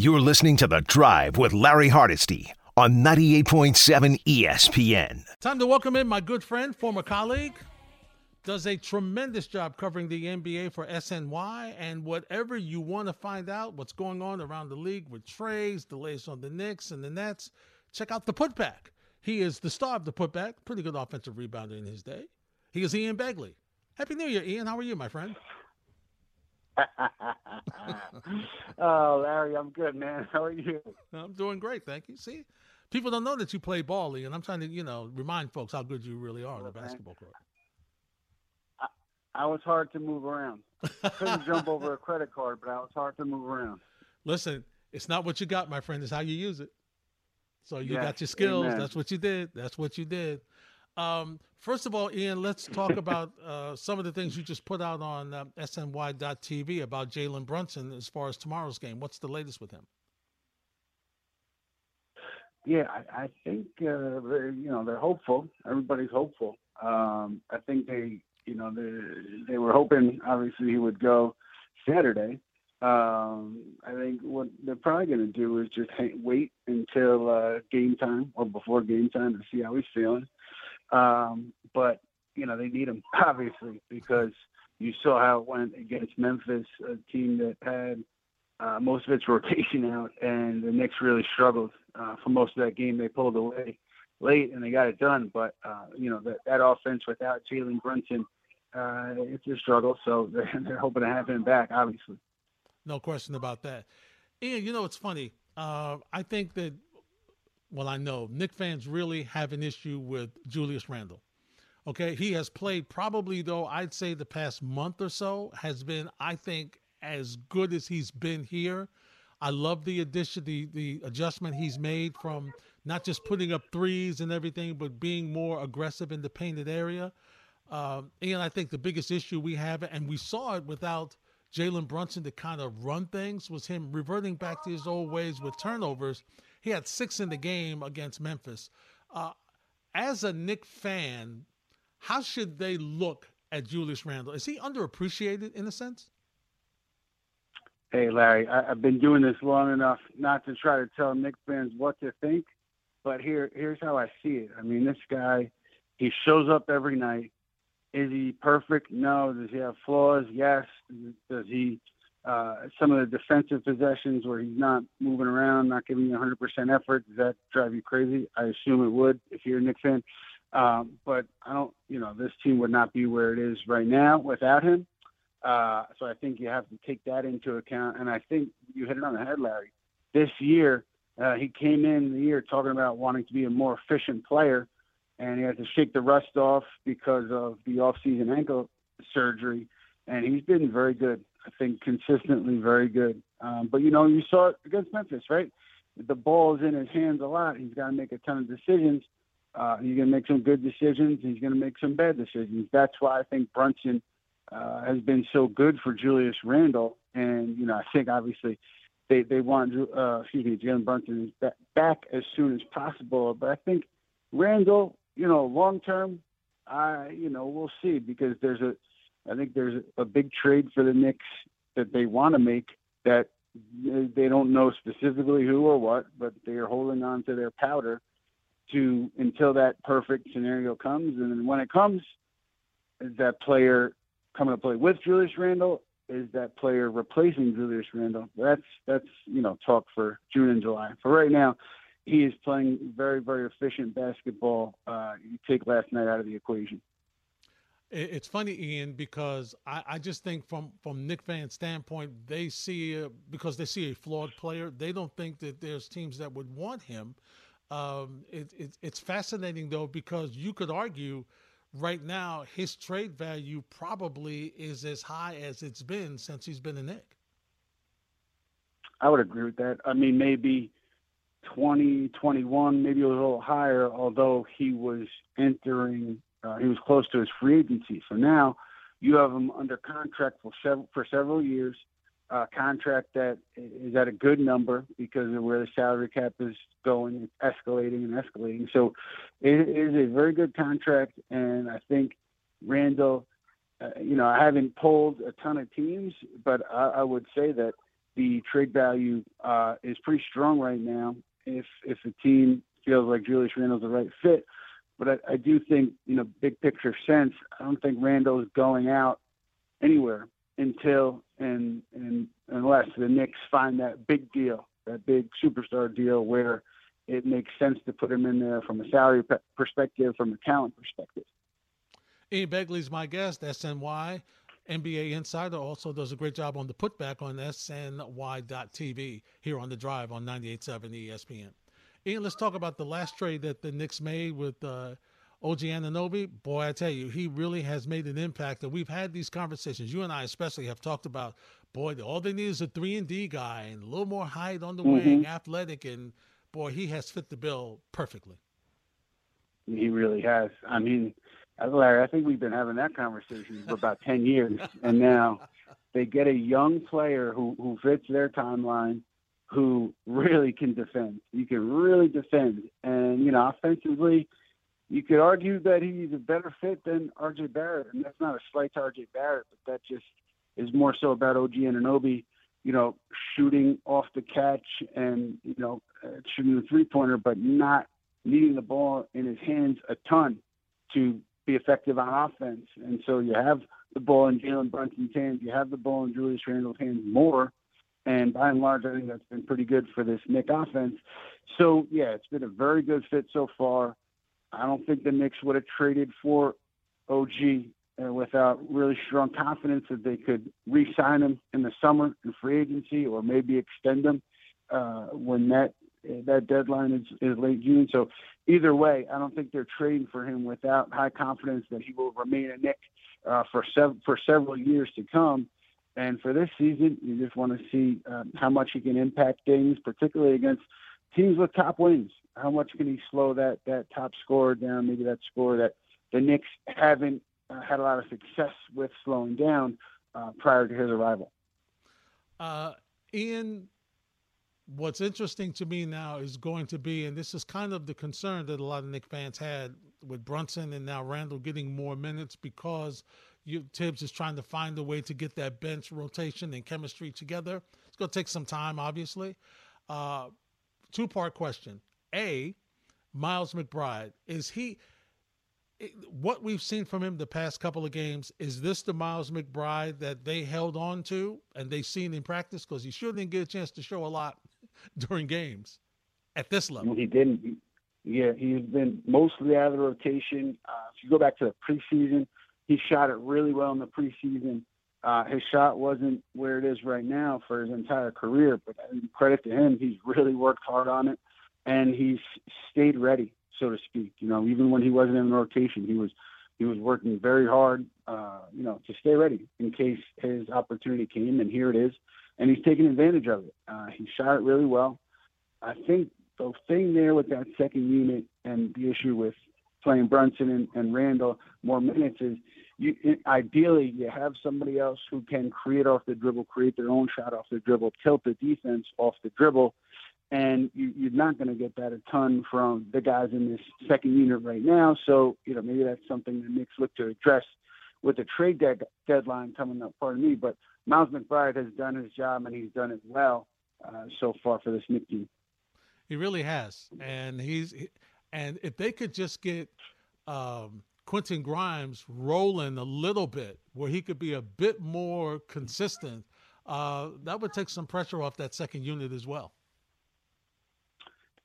You're listening to The Drive with Larry Hardesty on 98.7 ESPN. Time to welcome in my good friend, former colleague, does a tremendous job covering the NBA for SNY. And whatever you want to find out, what's going on around the league with trades, delays on the Knicks and the Nets, check out the putback. He is the star of the putback, pretty good offensive rebounder in his day. He is Ian Begley. Happy New Year, Ian. How are you, my friend? oh, Larry, I'm good, man. How are you? I'm doing great, thank you. See, people don't know that you play ball, and I'm trying to, you know, remind folks how good you really are on the basketball court. I, I was hard to move around. I couldn't jump over a credit card, but I was hard to move around. Listen, it's not what you got, my friend. It's how you use it. So you yes, got your skills. amen. That's what you did. That's what you did. Um, first of all, Ian, let's talk about uh, some of the things you just put out on uh, SNY.TV about Jalen Brunson as far as tomorrow's game. What's the latest with him? Yeah, I, I think uh, they're, you know they're hopeful. Everybody's hopeful. Um, I think they, you know, they they were hoping obviously he would go Saturday. Um, I think what they're probably going to do is just wait until uh, game time or before game time to see how he's feeling. Um, but you know they need him obviously because you saw how it went against Memphis, a team that had uh, most of its rotation out, and the Knicks really struggled uh, for most of that game. They pulled away late and they got it done, but uh, you know that that offense without Jalen Brunson, uh, it's a struggle. So they're, they're hoping to have him back, obviously. No question about that. Ian, you know it's funny. Uh, I think that well, I know Knick fans really have an issue with Julius Randle. Okay, he has played probably though I'd say the past month or so has been I think as good as he's been here. I love the addition, the the adjustment he's made from not just putting up threes and everything, but being more aggressive in the painted area. Um, and I think the biggest issue we have, and we saw it without Jalen Brunson to kind of run things, was him reverting back to his old ways with turnovers. He had six in the game against Memphis. Uh, as a Knick fan, how should they look at Julius Randle? Is he underappreciated in a sense? Hey, Larry, I, I've been doing this long enough not to try to tell Knicks fans what to think, but here, here's how I see it. I mean, this guy, he shows up every night. Is he perfect? No. Does he have flaws? Yes. Does he uh, some of the defensive possessions where he's not moving around, not giving you 100% effort? Does that drive you crazy? I assume it would if you're a Knicks fan. Um, but I don't, you know, this team would not be where it is right now without him. Uh, so I think you have to take that into account. And I think you hit it on the head, Larry. This year, uh, he came in the year talking about wanting to be a more efficient player, and he had to shake the rust off because of the off-season ankle surgery. And he's been very good. I think consistently very good. Um, but you know, you saw it against Memphis, right? The ball is in his hands a lot. He's got to make a ton of decisions. Uh, he's going to make some good decisions. He's going to make some bad decisions. That's why I think Brunson uh, has been so good for Julius Randle. And you know, I think obviously they they want uh, excuse me, Jalen Brunson back, back as soon as possible. But I think Randle, you know, long term, I you know we'll see because there's a I think there's a big trade for the Knicks that they want to make that they don't know specifically who or what, but they are holding on to their powder to until that perfect scenario comes. And then when it comes, is that player coming to play with Julius Randle? Is that player replacing Julius Randle? That's that's you know talk for June and July. For right now, he is playing very very efficient basketball. Uh, you take last night out of the equation. It's funny, Ian, because I, I just think from from Knick fan standpoint, they see a, because they see a flawed player, they don't think that there's teams that would want him. Um, it, it, it's fascinating though because you could argue right now his trade value probably is as high as it's been since he's been a Knick. I would agree with that. I mean, maybe 20, 21, maybe a little higher, although he was entering uh, he was close to his free agency. So now you have him under contract for several for several years. Uh, contract that is at a good number because of where the salary cap is going, it's escalating and escalating. So it is a very good contract, and I think Randle, Uh, you know, I haven't pulled a ton of teams, but I, I would say that the trade value uh, is pretty strong right now. If if a team feels like Julius Randle's the right fit, but I, I do think you know big picture sense. I don't think Randle is going out anywhere until and and unless the Knicks find that big deal, that big superstar deal where it makes sense to put him in there from a salary perspective, from a talent perspective. Ian Begley's my guest, SNY. NBA Insider also does a great job on the putback on SNY.TV here on the drive on 98.7 ESPN. Ian, let's talk about the last trade that the Knicks made with uh, OG Anunoby. Boy, I tell you, he really has made an impact. And we've had these conversations. You and I especially have talked about, boy, all they need is a three and D guy and a little more height on the mm-hmm. wing, athletic, and boy, he has fit the bill perfectly. He really has. I mean, Larry, I think we've been having that conversation for about 10 years. And now they get a young player who, who fits their timeline, who really can defend. You can really defend. And, you know, offensively, you could argue that he's a better fit than RJ Barrett. And that's not a slight to RJ Barrett, but that just is more so about OG Anunoby, you know, shooting off the catch and, you know, shooting the three pointer, but not needing the ball in his hands a ton to be effective on offense. And so you have the ball in Jalen Brunson's hands, you have the ball in Julius Randle's hands more. And by and large, I think that's been pretty good for this Knick offense. So yeah, it's been a very good fit so far. I don't think the Knicks would have traded for OG uh, without really strong confidence that they could re-sign him in the summer in free agency or maybe extend him uh, when that that deadline is, is late June. So either way, I don't think they're trading for him without high confidence that he will remain a Knick uh, for sev- for several years to come. And for this season, you just want to see um, how much he can impact things, particularly against teams with top wings. How much can he slow that that top score down? Maybe that score that the Knicks haven't uh, had a lot of success with slowing down uh, prior to his arrival. Uh, Ian, what's interesting to me now is going to be, and this is kind of the concern that a lot of Knick fans had with Brunson and now Randle getting more minutes because you, Thibs is trying to find a way to get that bench rotation and chemistry together. It's going to take some time, obviously. Uh, two part question. A, Miles McBride, is he what we've seen from him the past couple of games is this the Miles McBride that they held on to and they've seen in practice because he sure didn't get a chance to show a lot during games at this level. He didn't. Yeah, he's been mostly out of the rotation. Uh, if you go back to the preseason, he shot it really well in the preseason. Uh, his shot wasn't where it is right now for his entire career, but credit to him, he's really worked hard on it, and he's stayed ready, so to speak. You know, even when he wasn't in rotation, he was he was working very hard, uh, you know, to stay ready in case his opportunity came, and here it is and he's taken advantage of it. Uh, he shot it really well. I think the thing there with that second unit and the issue with playing Brunson and, and Randle more minutes is you ideally you have somebody else who can create off the dribble, create their own shot off the dribble, tilt the defense off the dribble, and you, you're not going to get that a ton from the guys in this second unit right now. So you know maybe that's something the Knicks look to address with the trade de- deadline coming up. Pardon me, but Miles McBride has done his job and he's done it well uh, so far for this Knick team. He really has, and he's and if they could just get um, Quentin Grimes rolling a little bit, where he could be a bit more consistent, uh, that would take some pressure off that second unit as well.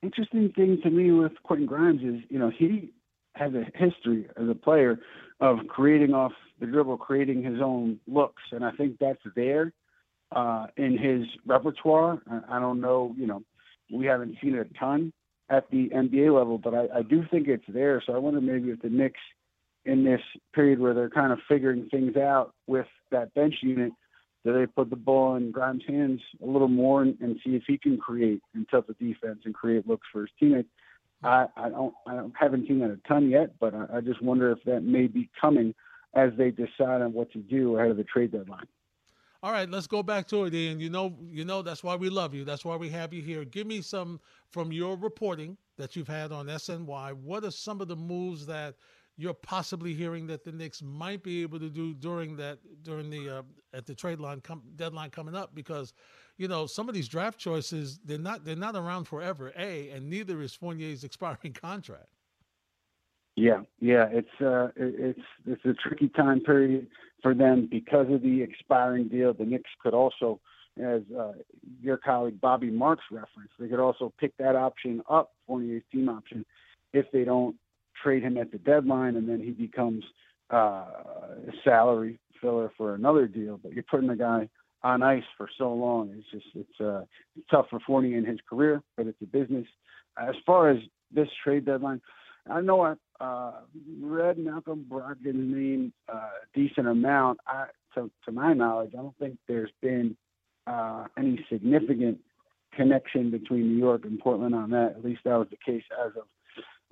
Interesting thing to me with Quentin Grimes is, you know, he has a history as a player of creating off the dribble, creating his own looks, and I think that's there uh, in his repertoire. I, don't know, you know, we haven't seen it a ton at the NBA level, but I, I do think it's there. So I wonder maybe if the Knicks, in this period where they're kind of figuring things out with that bench unit, do they put the ball in Grimes' hands a little more and, and see if he can create and tilt the defense and create looks for his teammates? I, I don't I don't, haven't seen that a ton yet, but I, I just wonder if that may be coming as they decide on what to do ahead of the trade deadline. All right, let's go back to it, Ian. You know, you know that's why we love you. That's why we have you here. Give me some from your reporting that you've had on SNY. What are some of the moves that you're possibly hearing that the Knicks might be able to do during that during the uh, at the trade line com- deadline coming up because you know some of these draft choices they're not they're not around forever a and neither is Fournier's expiring contract. Yeah, yeah, it's uh, it's it's a tricky time period for them because of the expiring deal. The Knicks could also, as uh, your colleague Bobby Marks referenced, they could also pick that option up, Fournier's team option, if they don't trade him at the deadline, and then he becomes uh, a salary filler for another deal. But you're putting the guy on ice for so long. It's just it's uh, tough for Fournier in his career, but it's a business. As far as this trade deadline, I know I uh, read Malcolm Brogdon's name uh, a decent amount. I, to, to my knowledge, I don't think there's been uh, any significant connection between New York and Portland on that. At least that was the case as of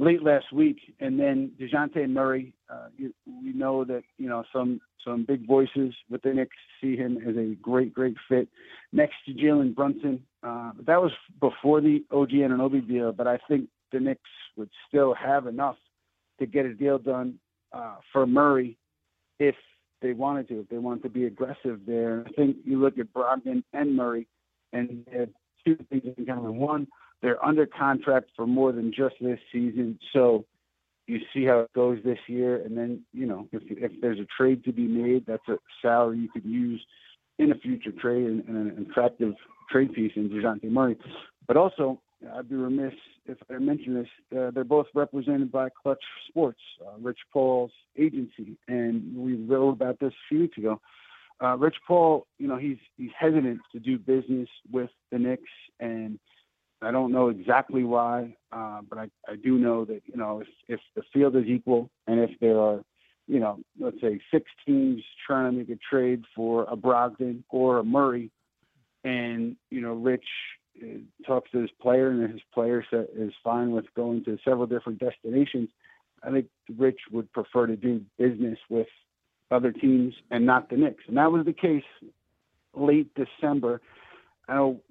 late last week. And then Dejounte Murray, uh, you, we know that you know some some big voices with the Knicks see him as a great great fit next to Jalen Brunson. Uh, that was before the OG Anunoby deal, but I think the Knicks would still have enough to get a deal done uh, for Murray if they wanted to, if they wanted to be aggressive there. I think you look at Brogdon and Murray, and two things in common. One, they're under contract for more than just this season, so you see how it goes this year, and then you know if if there's a trade to be made, that's a salary you could use in a future trade and, and an attractive trade piece in Dejounte Murray. But also, I'd be remiss if I didn't mention this. Uh, they're both represented by Clutch Sports, uh, Rich Paul's agency, and we wrote about this a few weeks ago. Uh, Rich Paul, you know, he's he's hesitant to do business with the Knicks, and I don't know exactly why, uh, but I, I do know that you know if if the field is equal, and if there are, you know, let's say six teams trying to make a trade for a Brogdon or a Murray, and you know Rich talks to his player, and his player is fine with going to several different destinations. I think Rich would prefer to do business with other teams and not the Knicks, and that was the case late December. I know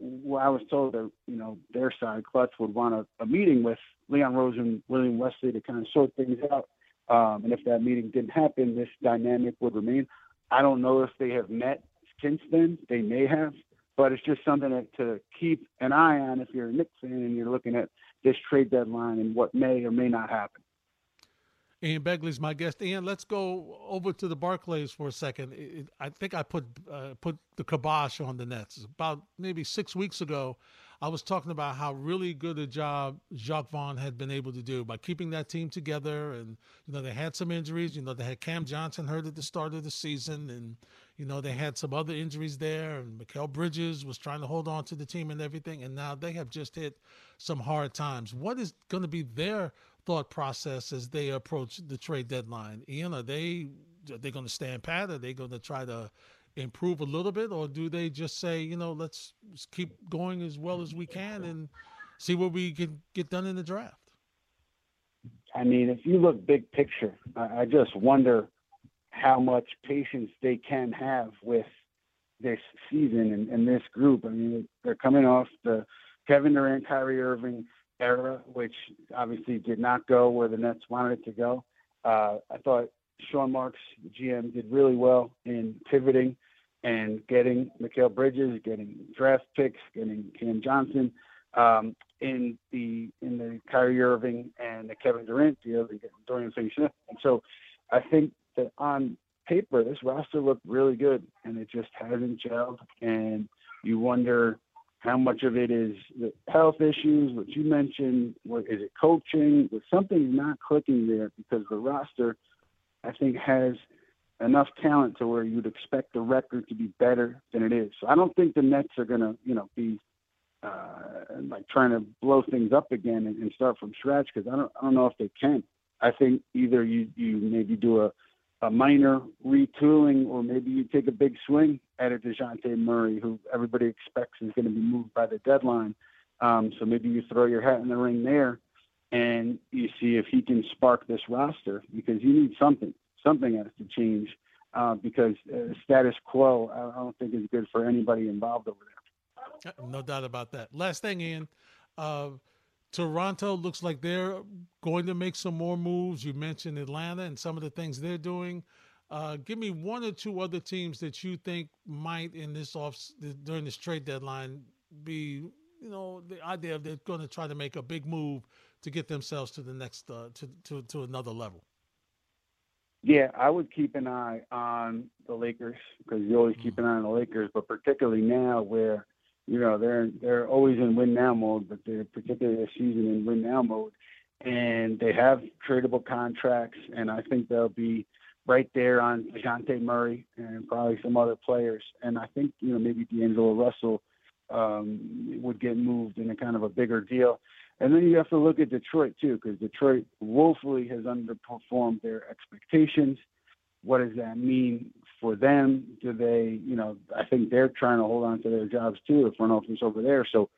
I was told that you know their side, Clutch, would want a, a meeting with Leon Rose and William Wesley to kind of sort things out. Um, and if that meeting didn't happen, this dynamic would remain. I don't know if they have met since then. They may have but it's just something that, to keep an eye on if you're a Knicks fan and you're looking at this trade deadline and what may or may not happen. Ian Begley's my guest. Ian, let's go over to the Barclays for a second. It, I think I put uh, put the kibosh on the Nets about maybe six weeks ago. I was talking about how really good a job Jacque Vaughn had been able to do by keeping that team together. And, you know, they had some injuries. You know, they had Cam Johnson hurt at the start of the season. And, you know, they had some other injuries there. And Mikal Bridges was trying to hold on to the team and everything. And now they have just hit some hard times. What is going to be their thought process as they approach the trade deadline? Ian, are they are they going to stand pat? Are they going to try to improve a little bit, or do they just say, you know, let's keep going as well as we can and see what we can get done in the draft? I mean, if you look big picture, I just wonder how much patience they can have with this season and, and this group. I mean, they're coming off the Kevin Durant, Kyrie Irving era, which obviously did not go where the Nets wanted it to go. Uh, I thought Sean Marks, the GM, did really well in pivoting and getting Mikal Bridges, getting draft picks, getting Cam Johnson um, in the in the Kyrie Irving and the Kevin Durant deal, get Dorian Finney-Smith. And so I think that on paper, this roster looked really good, and it just hasn't gelled. And you wonder how much of it is the health issues, what you mentioned. What is it coaching? But something's not clicking there because the roster – I think has enough talent to where you'd expect the record to be better than it is. So I don't think the Nets are to, you know, be uh, like trying to blow things up again and, and start from scratch because I don't, I don't know if they can. I think either you you maybe do a a minor retooling, or maybe you take a big swing at a Dejounte Murray, who everybody expects is going to be moved by the deadline. Um, so maybe you throw your hat in the ring there and you see if he can spark this roster because you need something. Something has to change uh, because uh, status quo, I don't think is good for anybody involved over there. Uh, no doubt about that. Last thing, Ian. Uh, Toronto looks like they're going to make some more moves. You mentioned Atlanta and some of the things they're doing. Uh, give me one or two other teams that you think might in this off during this trade deadline be, you know, the idea of they're going to try to make a big move to get themselves to the next uh, to, to to another level. Yeah, I would keep an eye on the Lakers because you always keep mm. an eye on the Lakers, but particularly now where you know they're they're always in win now mode, but they're particularly this season in win now mode, and they have tradable contracts, and I think they'll be right there on Dejounte Murray and probably some other players, and I think you know maybe D'Angelo Russell um, would get moved in a kind of a bigger deal. And then you have to look at Detroit too, because Detroit woefully has underperformed their expectations. What does that mean for them? Do they, you know, I think they're trying to hold on to their jobs too, the front office over there. So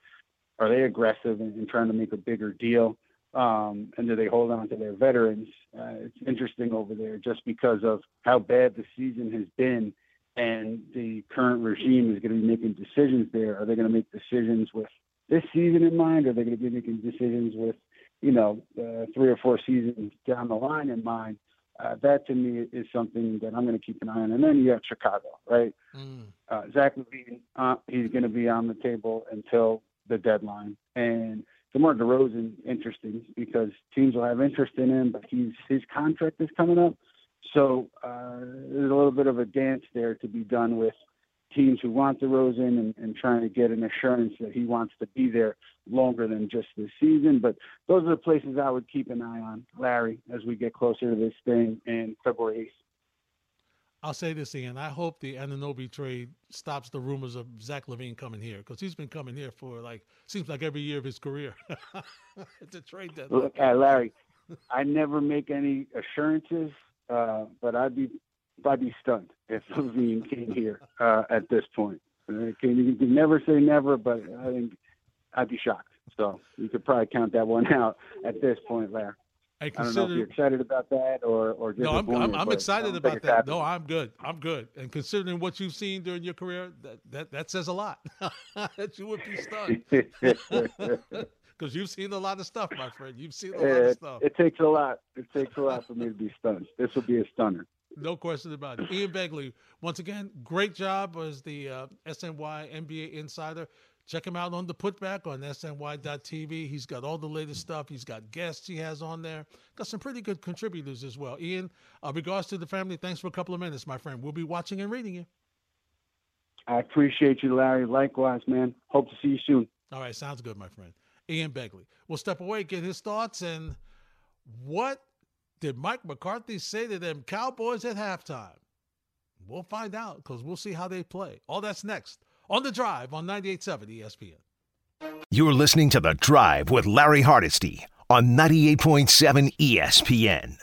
are they aggressive in, in trying to make a bigger deal? Um, and do they hold on to their veterans? Uh, it's interesting over there just because of how bad the season has been and the current regime is going to be making decisions there. Are they going to make decisions with this season in mind? Are they going to be making decisions with, you know, uh, three or four seasons down the line in mind? Uh, that to me is something that I'm going to keep an eye on. And then you have Chicago, right? Mm. Uh, Zach LaVine, uh, he's going to be on the table until the deadline. And DeMar DeRozan, interesting because teams will have interest in him, but he's his contract is coming up. So uh, there's a little bit of a dance there to be done with teams who want DeRozan and, and trying to get an assurance that he wants to be there longer than just this season. But those are the places I would keep an eye on, Larry, as we get closer to this thing in February 8th. I'll say this, Ian. I hope the Anunoby trade stops the rumors of Zach LaVine coming here because he's been coming here for like seems like every year of his career. it's a trade deadline. Look, uh, Larry, I never make any assurances, uh, but I'd be I'd be stunned if LaVine came here uh, at this point. You can never say never, but I think I'd be shocked. So you could probably count that one out at this point, Larry. I, consider, I don't know if you're excited about that or or just no. I'm, I'm, I'm excited about that. No, I'm good. I'm good. And considering what you've seen during your career, that that, that says a lot. that you would be stunned because you've seen a lot of stuff, my friend. You've seen a lot it, of stuff. It takes a lot. It takes a lot for me to be stunned. This will be a stunner. No question about it. Ian Begley, once again, great job as the uh, SNY NBA insider. Check him out on the putback on SNY.TV. He's got all the latest stuff. He's got guests he has on there. Got some pretty good contributors as well. Ian, uh, regards to the family, thanks for a couple of minutes, my friend. We'll be watching and reading you. I appreciate you, Larry. Likewise, man. Hope to see you soon. All right, sounds good, my friend. Ian Begley. We'll step away, get his thoughts, and what did Mike McCarthy say to them Cowboys at halftime? We'll find out because we'll see how they play. All that's next on The Drive on 98.7 ESPN. You're listening to The Drive with Larry Hardesty on 98.7 ESPN.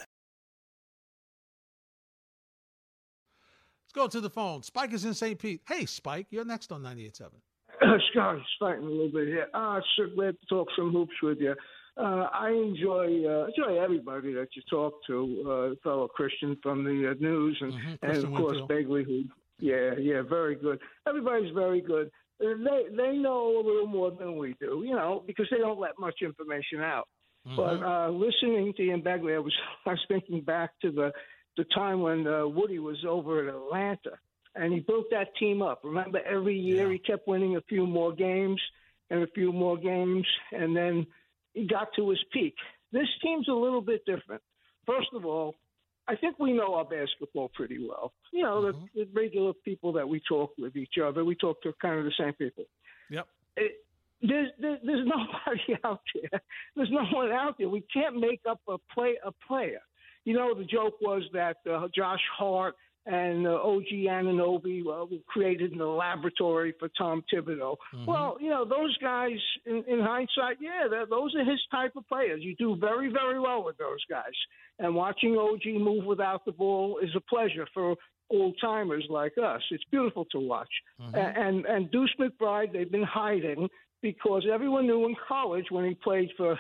Let's go to the phone. Spike is in St. Pete. Hey, Spike, you're next on 98.7. Scott, fighting a little bit here. Ah, so glad to talk some hoops with you. Uh, I enjoy uh, enjoy everybody that you talk to, uh, fellow Christian from the uh, news, and mm-hmm. and of course Winfield. Begley, who yeah yeah very good. Everybody's very good. Uh, they they know a little more than we do, you know, because they don't let much information out. Mm-hmm. But uh, listening to Ian Begley, I was I was thinking back to the the time when uh, Woody was over at Atlanta, and he built that team up. Remember, every year yeah. he kept winning a few more games and a few more games, and then he got to his peak. This team's a little bit different. First of all, I think we know our basketball pretty well. You know, mm-hmm. the, the regular people that we talk with each other, we talk to kind of the same people. Yep. It, there's, there's there's nobody out there. There's no one out there. We can't make up a play a player. You know, the joke was that uh, Josh Hart and uh, OG Anunoby uh, created in the laboratory for Tom Thibodeau. Mm-hmm. Well, you know, those guys, in, in hindsight, yeah, those are his type of players. You do very, very well with those guys. And watching OG move without the ball is a pleasure for old timers like us. It's beautiful to watch. Mm-hmm. And, and Deuce McBride, they've been hiding because everyone knew in college when he played for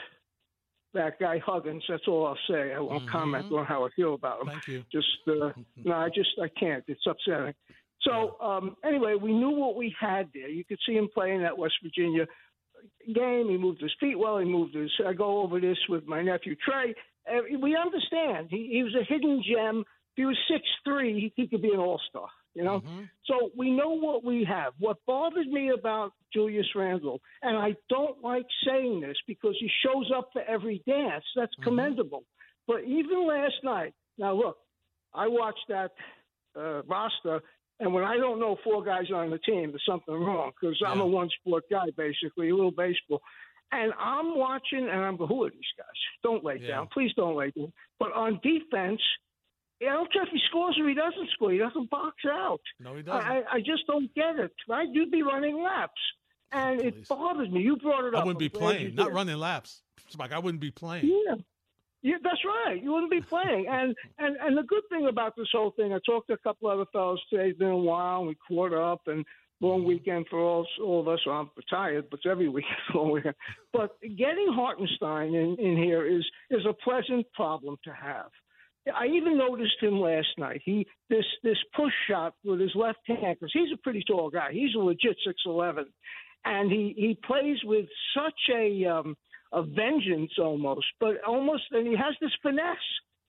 that guy Huggins. That's all I'll say. I won't mm-hmm. comment on how I feel about him. Thank you. Just uh, no, I just I can't. It's upsetting. So um, anyway, we knew what we had there. You could see him playing at West Virginia. game. He moved his feet well. He moved his. I go over this with my nephew Trey. Uh, we understand. He, he was a hidden gem. If he was six three, he could be an all star. You know, mm-hmm. so we know what we have. What bothers me about Julius Randle, and I don't like saying this because he shows up for every dance. That's mm-hmm. commendable. But even last night, now look, I watched that uh, roster, and when I don't know four guys on the team, there's something wrong because yeah. I'm a one sport guy, basically, a little baseball. And I'm watching, and I'm going, who are these guys? Don't lay yeah. down. Please don't lay down. But on defense, I don't care if he scores or he doesn't score. He doesn't box out. No, he doesn't. I, I just don't get it. Right? You'd be running laps. And it bothers me. You brought it up. I wouldn't be playing, not running laps. It's like I wouldn't be playing. Yeah. Yeah, that's right. You wouldn't be playing. And and and the good thing about this whole thing, I talked to a couple other fellows today. It's been a while. We caught up and long mm-hmm. weekend for all all of us. Well, I'm retired, but it's every weekend long weekend. But getting Hartenstein in, in here is is a pleasant problem to have. I even noticed him last night. He this this push shot with his left hand because he's a pretty tall guy. He's a legit six eleven, and he he plays with such a um, a vengeance almost, but almost, and he has this finesse.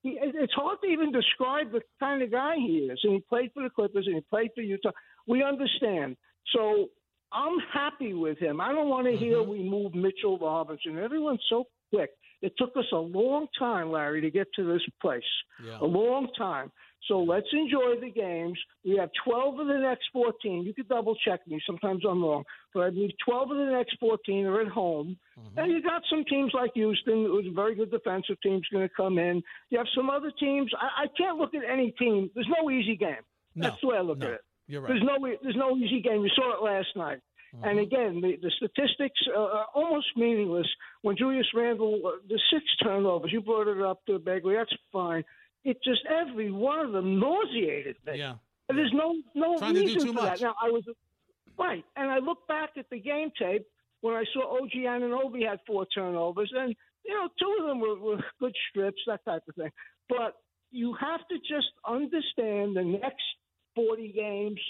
He, it's hard to even describe the kind of guy he is. And he played for the Clippers and he played for Utah. We understand. So I'm happy with him. I don't want to mm-hmm. hear we move Mitchell Robinson. Everyone's so quick. It took us a long time, Larry, to get to this place. Yeah. A long time. So let's enjoy the games. We have 12 of the next 14. You could double check me. Sometimes I'm wrong. But I believe 12 of the next 14 are at home. Mm-hmm. And you got some teams like Houston, who's a very good defensive team, going to come in. You have some other teams. I, I, can't look at any team. There's no easy game. No, That's the way I look no, at it. You're right. There's no, there's no easy game. You saw it last night. Mm-hmm. And again, the, the statistics are almost meaningless. When Julius Randle, uh, the six turnovers, you brought it up to Begley, that's fine it just every one of them nauseated me. Yeah. And there's no no Trying reason for much. that. Now I was right, and I look back at the game tape when I saw OG Anunoby had four turnovers, and you know two of them were, were good strips, that type of thing. But you have to just understand the next 40 games.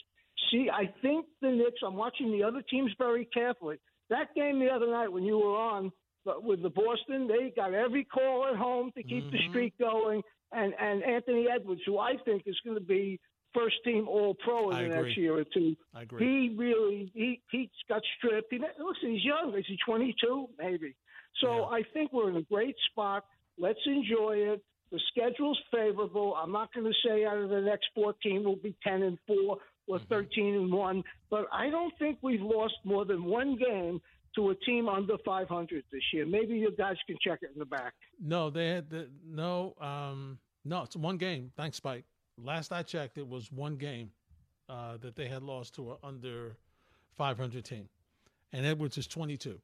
See, I think the Knicks. I'm watching the other teams very carefully. That game the other night when you were on, but with the Boston, they got every call at home to keep mm-hmm. the streak going and and Anthony Edwards, who I think is going to be first team All Pro in I the agree. next year or two. I agree. He really he he got stripped. He, listen, he's young. Is he 22? Maybe. So yeah. I think we're in a great spot. Let's enjoy it. The schedule's favorable. I'm not going to say out of the next 14 will be 10 and four or mm-hmm. 13 and one, but I don't think we've lost more than one game to a team under 500 this year. Maybe you guys can check it in the back. No, they had the, no, um, no. It's one game. Thanks, Spike. Last I checked, it was one game uh, that they had lost to an under 500 team, and Edwards is 22.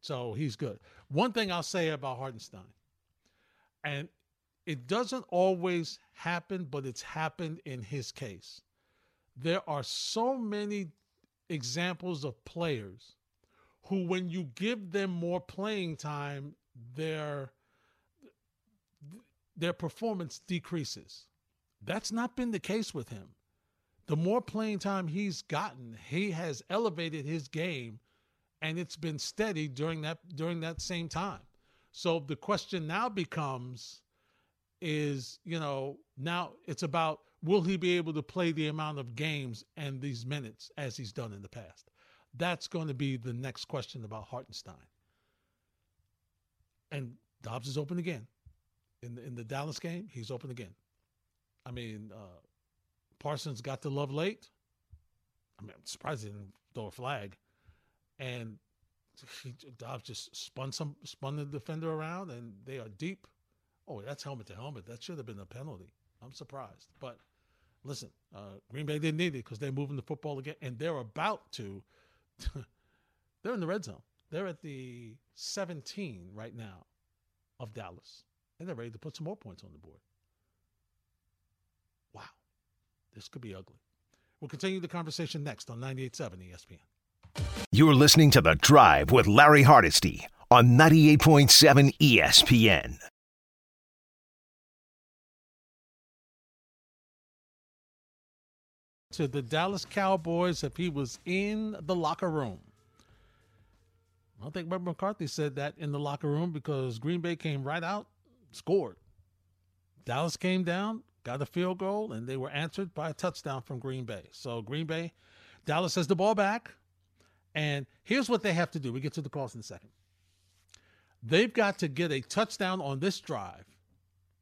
So he's good. One thing I'll say about Hartenstein, and it doesn't always happen, but it's happened in his case. There are so many examples of players who, when you give them more playing time, their their performance decreases. That's not been the case with him. The more playing time he's gotten, he has elevated his game and it's been steady during that during that same time. So the question now becomes is, you know, now it's about will he be able to play the amount of games and these minutes as he's done in the past? That's going to be the next question about Hartenstein. And Doubs is open again. In the, in the Dallas game, he's open again. I mean, uh, Parsons got the love late. I mean, I'm surprised he didn't throw a flag. And he, Doubs just spun some spun the defender around, and they are deep. Oh, that's helmet to helmet. That should have been a penalty. I'm surprised. But listen, uh, Green Bay didn't need it because they're moving the football again, and they're about to they're in the red zone. They're at the 17 right now of Dallas, and they're ready to put some more points on the board. Wow, this could be ugly. We'll continue the conversation next on 98.7 ESPN. You're listening to The Drive with Larry Hardesty on 98.7 ESPN. to the Dallas Cowboys if he was in the locker room. I don't think Robert McCarthy said that in the locker room because Green Bay came right out, scored. Dallas came down, got a field goal, and they were answered by a touchdown from Green Bay. So Green Bay, Dallas has the ball back. And here's what they have to do. We get to the calls in a second. They've got to get a touchdown on this drive,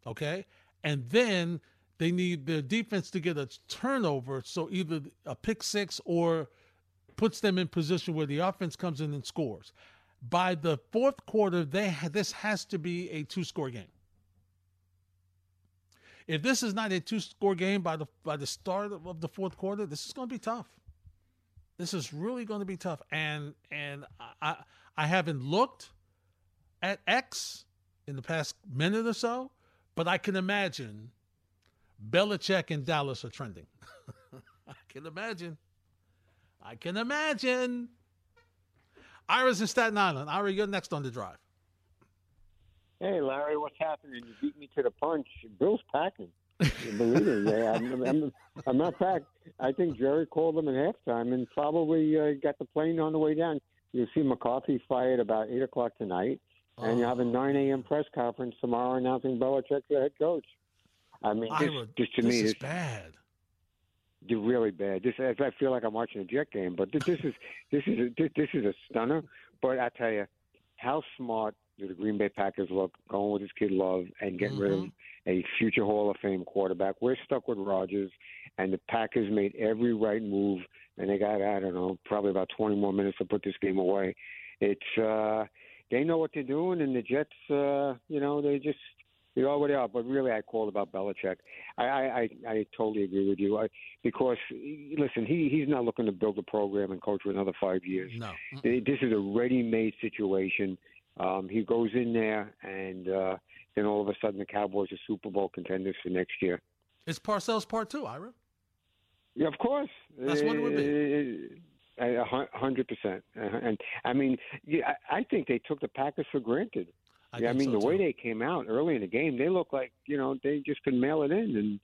okay? And then they need their defense to get a turnover, so either a pick six or puts them in position where the offense comes in and scores. By the fourth quarter, they ha- this has to be a two-score game. If this is not a two-score game by the by the start of the fourth quarter, this is going to be tough. This is really going to be tough, and and I I haven't looked at X in the past minute or so, but I can imagine Belichick and Dallas are trending. I can imagine. I can imagine. Ira's in Staten Island. Ira, you're next on the drive. Hey, Larry, what's happening? You beat me to the punch. Bill's packing. Believe me, yeah. I'm, I'm, I'm not packed. I think Jerry called them at halftime and probably uh, got the plane on the way down. You'll see McCarthy fired about 8 o'clock tonight, and oh. you have a 9 a.m. press conference tomorrow announcing Belichick the head coach. I mean, this, Ira, this to this me is bad. really bad. This I feel like I'm watching a Jet game, but this, this is this is a, this is a stunner. But I tell you, how smart do the Green Bay Packers look going with this kid Love and getting mm-hmm. rid of a future Hall of Fame quarterback? We're stuck with Rodgers, and the Packers made every right move, and they got I don't know probably about 20 more minutes to put this game away. It's uh, they know what they're doing, and the Jets, uh, you know, they just they are what they are. But really, I called about Belichick. I I, I, I totally agree with you. I, because listen, he he's not looking to build a program and coach for another five years. No, this is a ready-made situation. Um, he goes in there, and uh, then all of a sudden, the Cowboys are Super Bowl contenders for next year. It's Parcells Part Two, Ira. Yeah, of course. That's what it would be. A hundred percent, and I mean, yeah, I think they took the Packers for granted. I, yeah, I mean, so the way they came out early in the game, they look like you know they just could mail it in, and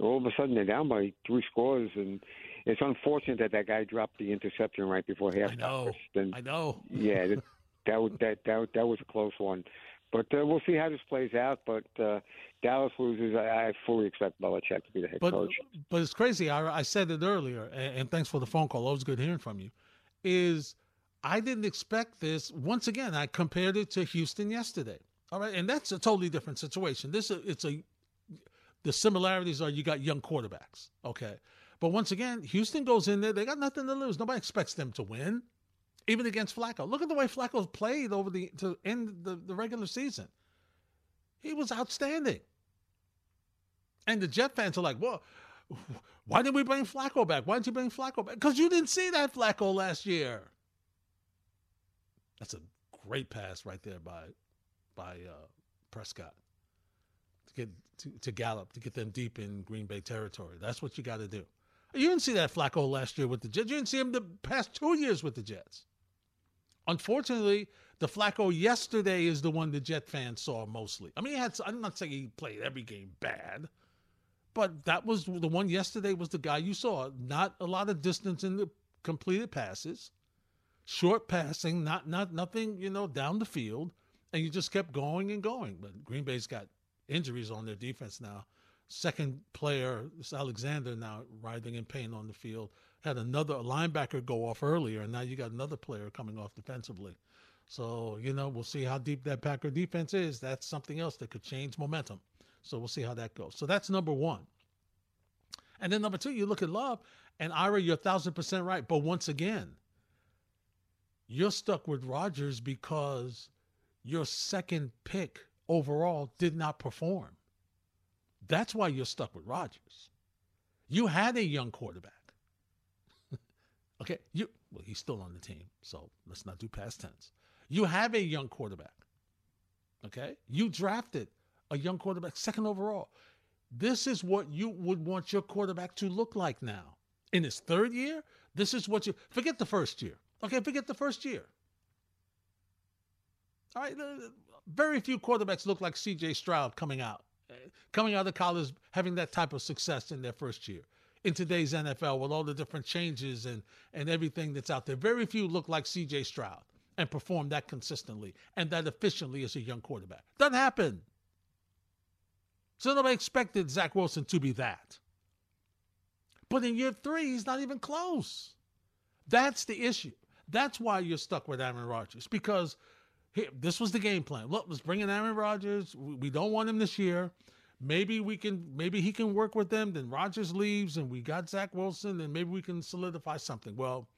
all of a sudden they're down by three scores, and it's unfortunate that that guy dropped the interception right before halftime. I know. And, I know. yeah, that that, that that that was a close one. But uh, we'll see how this plays out. But uh, Dallas loses. I, I fully expect Belichick to be the head But coach. but it's crazy. Ira. I said it earlier, and, and thanks for the phone call. Always good hearing from you. Is I didn't expect this. Once again, I compared it to Houston yesterday. All right, and that's a totally different situation. This it's a the similarities are you got young quarterbacks. Okay, but once again, Houston goes in there. They got nothing to lose. Nobody expects them to win, even against Flacco. Look at the way Flacco's played over the to end the, the regular season. He was outstanding. And the Jet fans are like, well, why didn't we bring Flacco back? Why didn't you bring Flacco back? Because you didn't see that Flacco last year. That's a great pass right there by by uh, Prescott to get to, to Gallup to get them deep in Green Bay territory. That's what you got to do. You didn't see that Flacco last year with the Jets. You didn't see him the past two years with the Jets. Unfortunately, the Flacco yesterday is the one the Jet fans saw mostly. I mean, he had. I'm not saying he played every game bad, but that was the one yesterday. Was the guy you saw? Not a lot of distance in the completed passes, short passing, not not nothing. You know, down the field, and you just kept going and going. But Green Bay's got injuries on their defense now. Second player, Alexander, now writhing in pain on the field. Had another linebacker go off earlier, and now you got another player coming off defensively. So, you know, we'll see how deep that Packer defense is. That's something else that could change momentum. So we'll see how that goes. So that's number one. And then number two, you look at Love, and Ira, you're a thousand percent right. But once again, you're stuck with Rodgers because your second pick overall did not perform. That's why you're stuck with Rodgers. You had a young quarterback. Okay, you well, he's still on the team, so let's not do past tense. You have a young quarterback. Okay? You drafted a young quarterback second overall. This is what you would want your quarterback to look like now. In his third year, this is what you forget the first year. Okay, forget the first year. All right, very few quarterbacks look like CJ Stroud coming out, eh, coming out of college, having that type of success in their first year. In today's NFL, with all the different changes and, and everything that's out there, very few look like CJ Stroud. and perform that consistently and that efficiently as a young quarterback. Doesn't happen. So nobody expected Zach Wilson to be that. But in year three, he's not even close. That's the issue. That's why you're stuck with Aaron Rodgers because this was the game plan. Look, let's bring in Aaron Rodgers. We don't want him this year. Maybe we can. Maybe he can work with them. Then Rogers leaves, and we got Zach Wilson, and maybe we can solidify something. Well,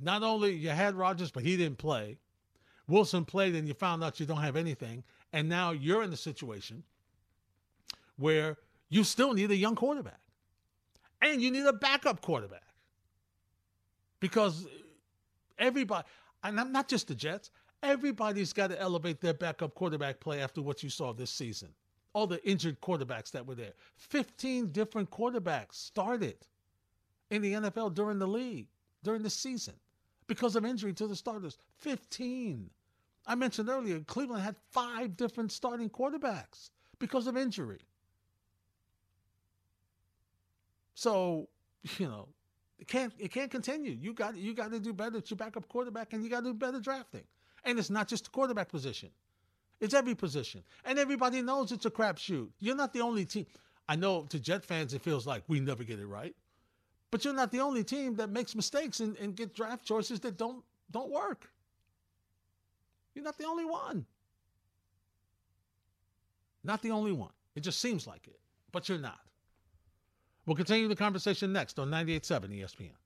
not only you had Rogers, but he didn't play. Wilson played, and you found out you don't have anything, and now you're in the situation where you still need a young quarterback, and you need a backup quarterback because everybody, and I'm not just the Jets. Everybody's got to elevate their backup quarterback play after what you saw this season. All the injured quarterbacks that were there. 15 different quarterbacks started in the NFL during the league, during the season, because of injury to the starters. 15. I mentioned earlier, Cleveland had five different starting quarterbacks because of injury. So, you know, it can't it can't continue. You got you got to do better at your backup quarterback, and you got to do better drafting. And it's not just the quarterback position; it's every position. And everybody knows it's a crapshoot. You're not the only team. I know to Jet fans, it feels like we never get it right, but you're not the only team that makes mistakes and, and get draft choices that don't don't work. You're not the only one. Not the only one. It just seems like it, but you're not. We'll continue the conversation next on 98.7 ESPN.